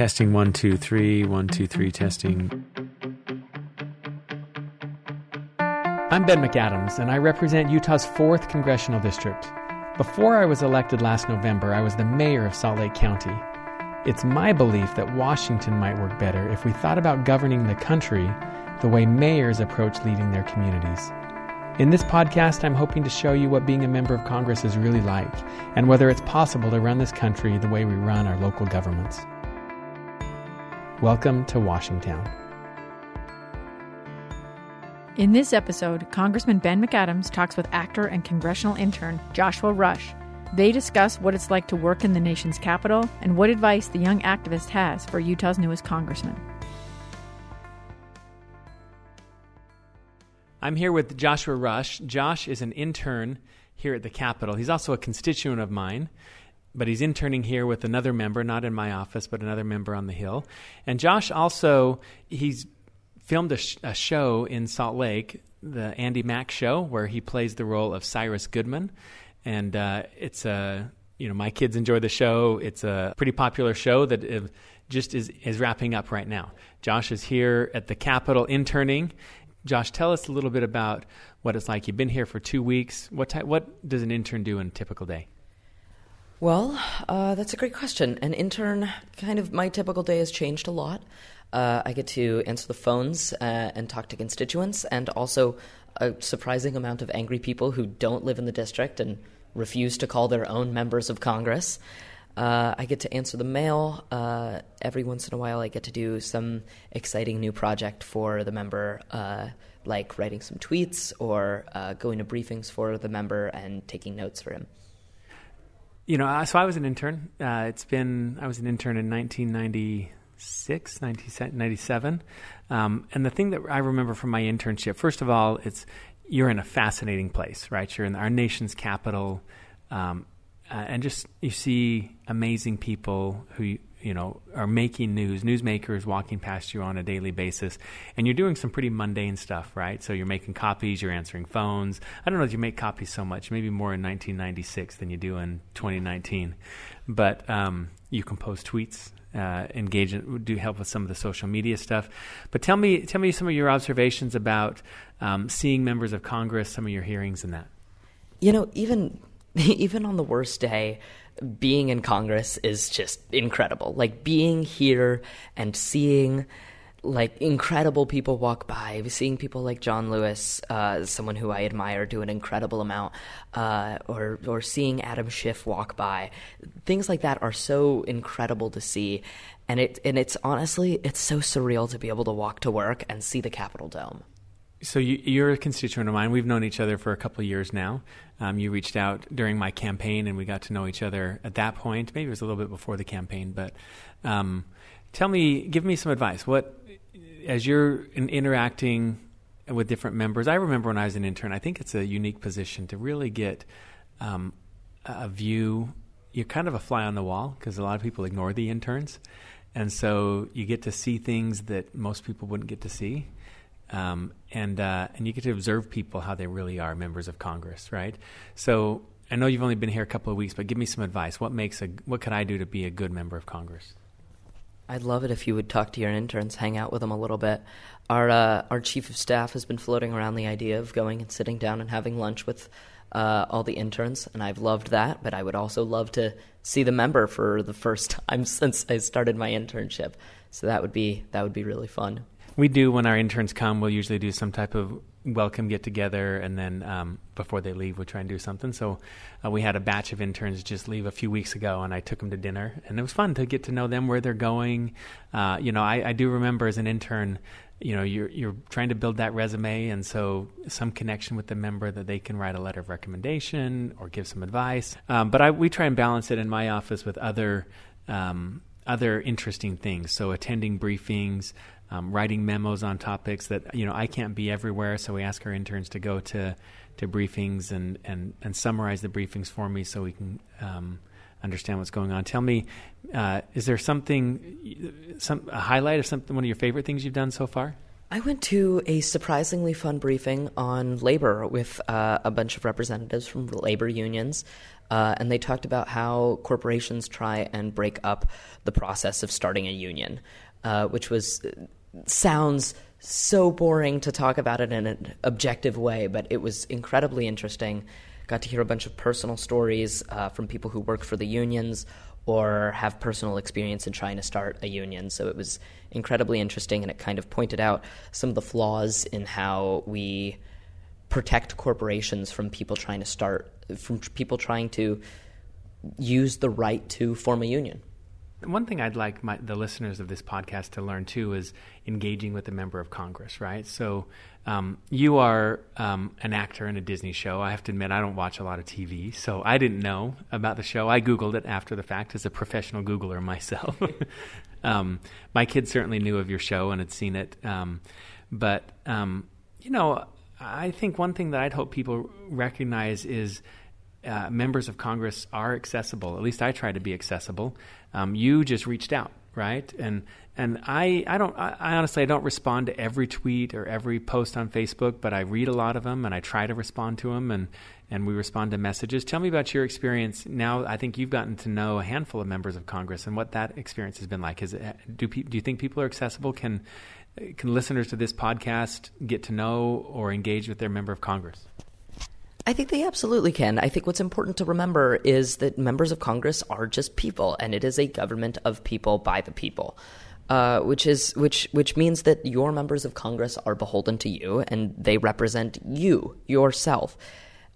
Testing one, two, three, one, two, three, testing. I'm Ben McAdams, and I represent Utah's 4th Congressional District. Before I was elected last November, I was the mayor of Salt Lake County. It's my belief that Washington might work better if we thought about governing the country the way mayors approach leading their communities. In this podcast, I'm hoping to show you what being a member of Congress is really like and whether it's possible to run this country the way we run our local governments. Welcome to WashingTown. In this episode, Congressman Ben McAdams talks with actor and congressional intern Joshua Rush. They discuss what it's like to work in the nation's capital and what advice the young activist has for Utah's newest congressman. I'm here with Joshua Rush. Josh is an intern here at the Capitol. He's also a constituent of mine, but he's interning here with another member, not in my office, but another member on the Hill. And Josh also, he's filmed a, sh- a show in Salt Lake, the Andi Mack Show, where he plays the role of Cyrus Goodman, and uh, it's a you know my kids enjoy the show. It's a pretty popular show that just is is wrapping up right now. Josh is here at the Capitol interning. Josh, tell us a little bit about what it's like. You've been here for two weeks. What what does an intern do in a typical day? Well, uh, that's a great question. An intern, kind of, my typical day has changed a lot. Uh, I get to answer the phones uh, and talk to constituents, and also a surprising amount of angry people who don't live in the district and refuse to call their own members of Congress. Uh, I get to answer the mail. Uh, every once in a while, I get to do some exciting new project for the member, uh, like writing some tweets or uh, going to briefings for the member and taking notes for him. You know, so I was an intern. it's been, I was an intern in 1990. 96, 97. Um, and the thing that I remember from my internship, first of all, it's you're in a fascinating place, right? You're in our nation's capital, um, uh, and just you see amazing people who know are making news, newsmakers walking past you on a daily basis, and you're doing some pretty mundane stuff, right? So you're making copies, you're answering phones. I don't know if you make copies so much, maybe more in 1996 than you do in 2019, but um, you compose tweets uh, engage in, do help with some of the social media stuff. But tell me, tell me some of your observations about um, seeing members of Congress, some of your hearings, and that. You know, even even on the worst day, being in Congress is just incredible. Like being here and seeing like incredible people walk by. Seeing people like John Lewis, uh, someone who I admire, do an incredible amount, uh, or or seeing Adam Schiff walk by, things like that are so incredible to see, and it and it's honestly it's so surreal to be able to walk to work and see the Capitol Dome. So you, are a constituent of mine. We've known each other for a couple of years now. Um, you reached out during my campaign, and we got to know each other at that point. Maybe it was a little bit before the campaign, but um, tell me, give me some advice. What as you're in, interacting with different members, I remember when I was an intern. I think it's a unique position to really get um, a view. You're kind of a fly on the wall because a lot of people ignore the interns, and so you get to see things that most people wouldn't get to see. Um, and uh, and you get to observe people how they really are members of Congress, right? So I know you've only been here a couple of weeks, but give me some advice. What makes a what could I do to be a good member of Congress? I'd love it if you would talk to your interns, hang out with them a little bit. Our uh, our chief of staff has been floating around the idea of going and sitting down and having lunch with uh, all the interns, and I've loved that. But I would also love to see the member for the first time since I started my internship. So that would be that would be really fun. We do when our interns come. We'll usually do some type of welcome get together, and then um, before they leave, we try and do something. So uh, we had a batch of interns just leave a few weeks ago, and I took them to dinner, and it was fun to get to know them, where they're going. Uh, you know, I, I do remember as an intern you know you're you're trying to build that resume and so some connection with the member that they can write a letter of recommendation or give some advice um, but I, we try and balance it in my office with other um, other interesting things so attending briefings um, writing memos on topics that you know I can't be everywhere, so we ask our interns to go to to briefings and and and summarize the briefings for me so we can um, understand what's going on. Tell me, uh, is there something, some a highlight of something, one of your favorite things you've done so far? I went to a surprisingly fun briefing on labor with uh, a bunch of representatives from labor unions. Uh, and they talked about how corporations try and break up the process of starting a union, uh, which was sounds so boring to talk about it in an objective way, but it was incredibly interesting. Got to hear a bunch of personal stories uh, from people who work for the unions or have personal experience in trying to start a union. So it was incredibly interesting, and it kind of pointed out some of the flaws in how we protect corporations from people trying to start, from people trying to use the right to form a union. One thing I'd like my, the listeners of this podcast to learn too is engaging with a member of Congress, right? So um, you are um, an actor in a Disney show. I have to admit, I don't watch a lot of TV, so I didn't know about the show. I Googled it after the fact as a professional Googler myself. um, my kids certainly knew of your show and had seen it. Um, but, um, you know, I think one thing that I'd hope people recognize is uh, members of Congress are accessible. At least I try to be accessible. Um, you just reached out, right? And and I I don't I, I, honestly I don't respond to every tweet or every post on Facebook, but I read a lot of them and I try to respond to them and and we respond to messages. Tell me about your experience. Now I think you've gotten to know a handful of members of Congress and what that experience has been like. Is it, do pe- do you think people are accessible? Can can listeners to this podcast get to know or engage with their member of Congress? I think they absolutely can. I think what's important to remember is that members of Congress are just people, and it is a government of people by the people. Uh, which is which which means that your members of Congress are beholden to you, and they represent you yourself.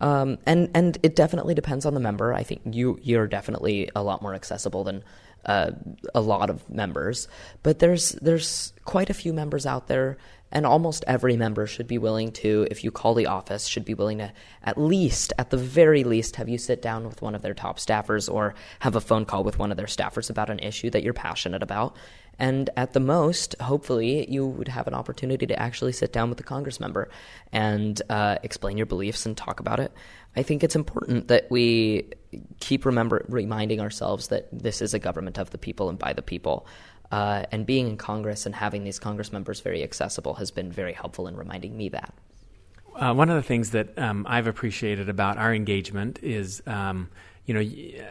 Um, and and it definitely depends on the member. I think you you're definitely a lot more accessible than uh, a lot of members, but there's there's quite a few members out there and almost every member should be willing to, if you call the office, should be willing to at least, at the very least, have you sit down with one of their top staffers or have a phone call with one of their staffers about an issue that you're passionate about. And at the most, hopefully, you would have an opportunity to actually sit down with the Congress member and uh, explain your beliefs and talk about it. I think it's important that we keep remember reminding ourselves that this is a government of the people and by the people. Uh, and being in Congress and having these Congress members very accessible has been very helpful in reminding me that. Uh, one of the things that um, I've appreciated about our engagement is, um, you know,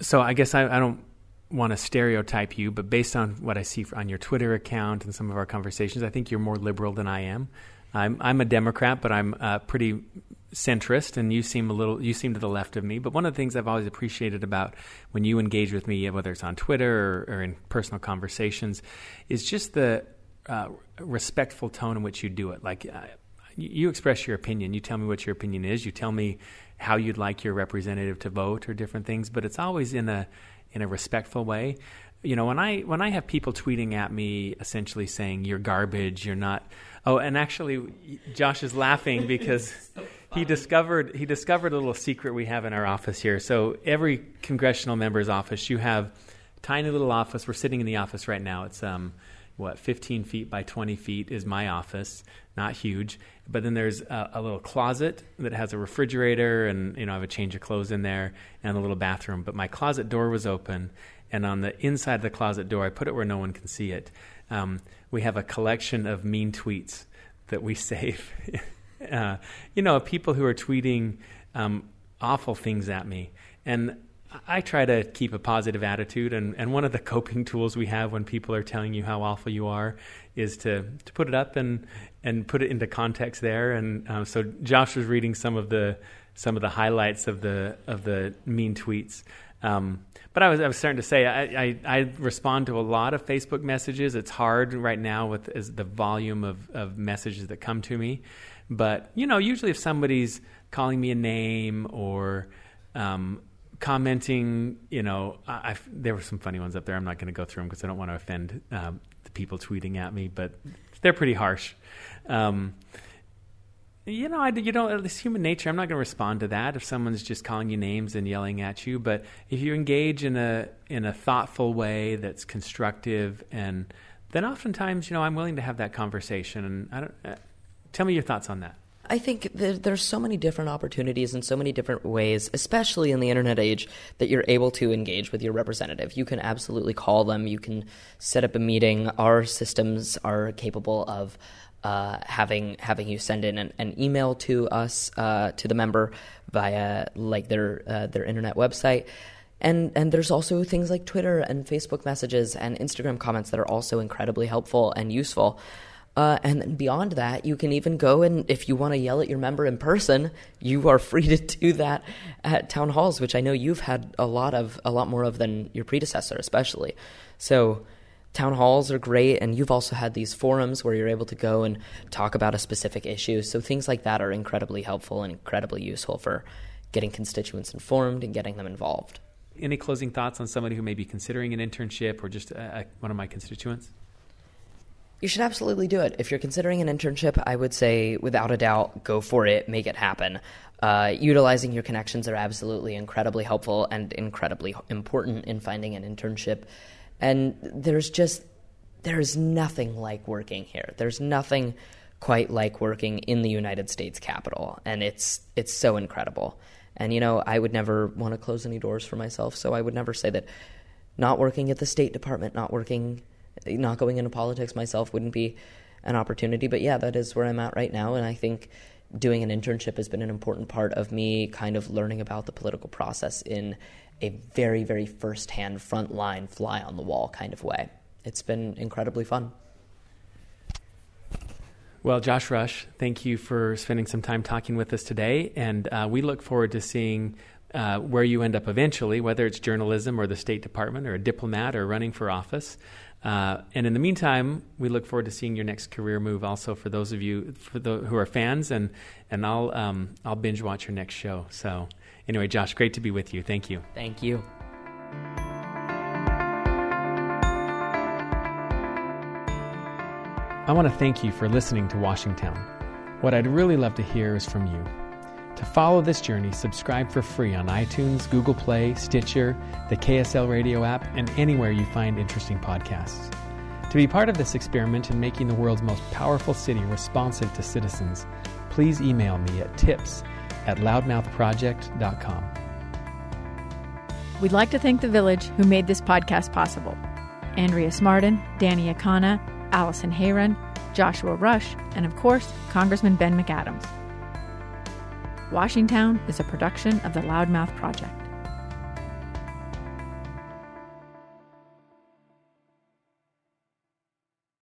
so I guess I, I don't want to stereotype you, but based on what I see on your Twitter account and some of our conversations, I think you're more liberal than I am. I'm, I'm a Democrat, but I'm uh, pretty centrist, and you seem a little you seem to the left of me. But one of the things I've always appreciated about when you engage with me, whether it's on Twitter or, or in personal conversations, is just the uh, respectful tone in which you do it. Like uh, you express your opinion, you tell me what your opinion is, you tell me how you'd like your representative to vote or different things, but it's always in a in a respectful way. You know when i when i have people tweeting at me essentially saying you're garbage. You're not oh and actually josh is laughing because he discovered he discovered a little secret we have in our office here. So every congressional member's office, you have tiny little office. We're sitting in the office right now. It's um, what 15 feet by 20 feet is my office. Not huge, but then there's a, a, little closet that has a refrigerator, and you know I have a change of clothes in there, and a little bathroom. But my closet door was open, and on the inside of the closet door, I put it where no one can see it. Um, we have a collection of mean tweets that we save uh, you know, people who are tweeting um, awful things at me. And I try to keep a positive attitude, and, and one of the coping tools we have when people are telling you how awful you are is to, to put it up and, and put it into context there. And uh, so Josh was reading some of the some of the highlights of the of the mean tweets. Um, but I was, I was starting to say I, I, I, respond to a lot of Facebook messages. It's hard right now with the volume of, of messages that come to me. But you know, usually if somebody's calling me a name or um, commenting, you know, I, I, there were some funny ones up there. I'm not going to go through them because I don't want to offend um, the people tweeting at me, but they're pretty harsh. Um, you know, I, you know, it's human nature. I'm not going to respond to that if someone's just calling you names and yelling at you. But if you engage in a in a thoughtful way that's constructive, and then oftentimes, you know, I'm willing to have that conversation. And I don't, Tell me your thoughts on that. I think there's so many different opportunities and so many different ways, especially in the internet age, that you're able to engage with your representative. You can absolutely call them. You can set up a meeting. Our systems are capable of uh, having having you send in an, an email to us uh, to the member via like their uh, their internet website. And and there's also things like Twitter and Facebook messages and Instagram comments that are also incredibly helpful and useful. Uh, and beyond that, you can even go and if you want to yell at your member in person, you are free to do that at town halls, which I know you've had a lot of, a lot more of than your predecessor, especially. So, town halls are great, and you've also had these forums where you're able to go and talk about a specific issue. So things like that are incredibly helpful and incredibly useful for getting constituents informed and getting them involved. Any closing thoughts on somebody who may be considering an internship or just uh, one of my constituents? You should absolutely do it. If you're considering an internship, I would say, without a doubt, go for it, make it happen. Uh, utilizing your connections are absolutely incredibly helpful and incredibly important in finding an internship. And there's just, there's nothing like working here. There's nothing quite like working in the United States Capitol. And it's, it's so incredible. And, you know, I would never want to close any doors for myself, so I would never say that not working at the State Department, not working not going into politics myself wouldn't be an opportunity. But yeah, that is where I'm at right now. And I think doing an internship has been an important part of me kind of learning about the political process in a very, very first-hand, front-line, fly on the wall kind of way. It's been incredibly fun. Well, Josh Rush, thank you for spending some time talking with us today. And uh, we look forward to seeing uh, where you end up eventually, whether it's journalism or the State Department or a diplomat or running for office. Uh, and in the meantime, we look forward to seeing your next career move. Also, for those of you for the, who are fans, and and I'll um, I'll binge watch your next show. So anyway, Josh, great to be with you. Thank you. Thank you. I want to thank you for listening to WashingTown. What I'd really love to hear is from you. To follow this journey, subscribe for free on iTunes, Google Play, Stitcher, the KSL radio app, and anywhere you find interesting podcasts. To be part of this experiment in making the world's most powerful city responsive to citizens, please email me at tips at loudmouthproject.com. We'd like to thank the village who made this podcast possible Andrea Smartin, Danny Akana, Allison Hayron, Joshua Rush, and of course, Congressman Ben McAdams. WashingTown is a production of the Loudmouth Project.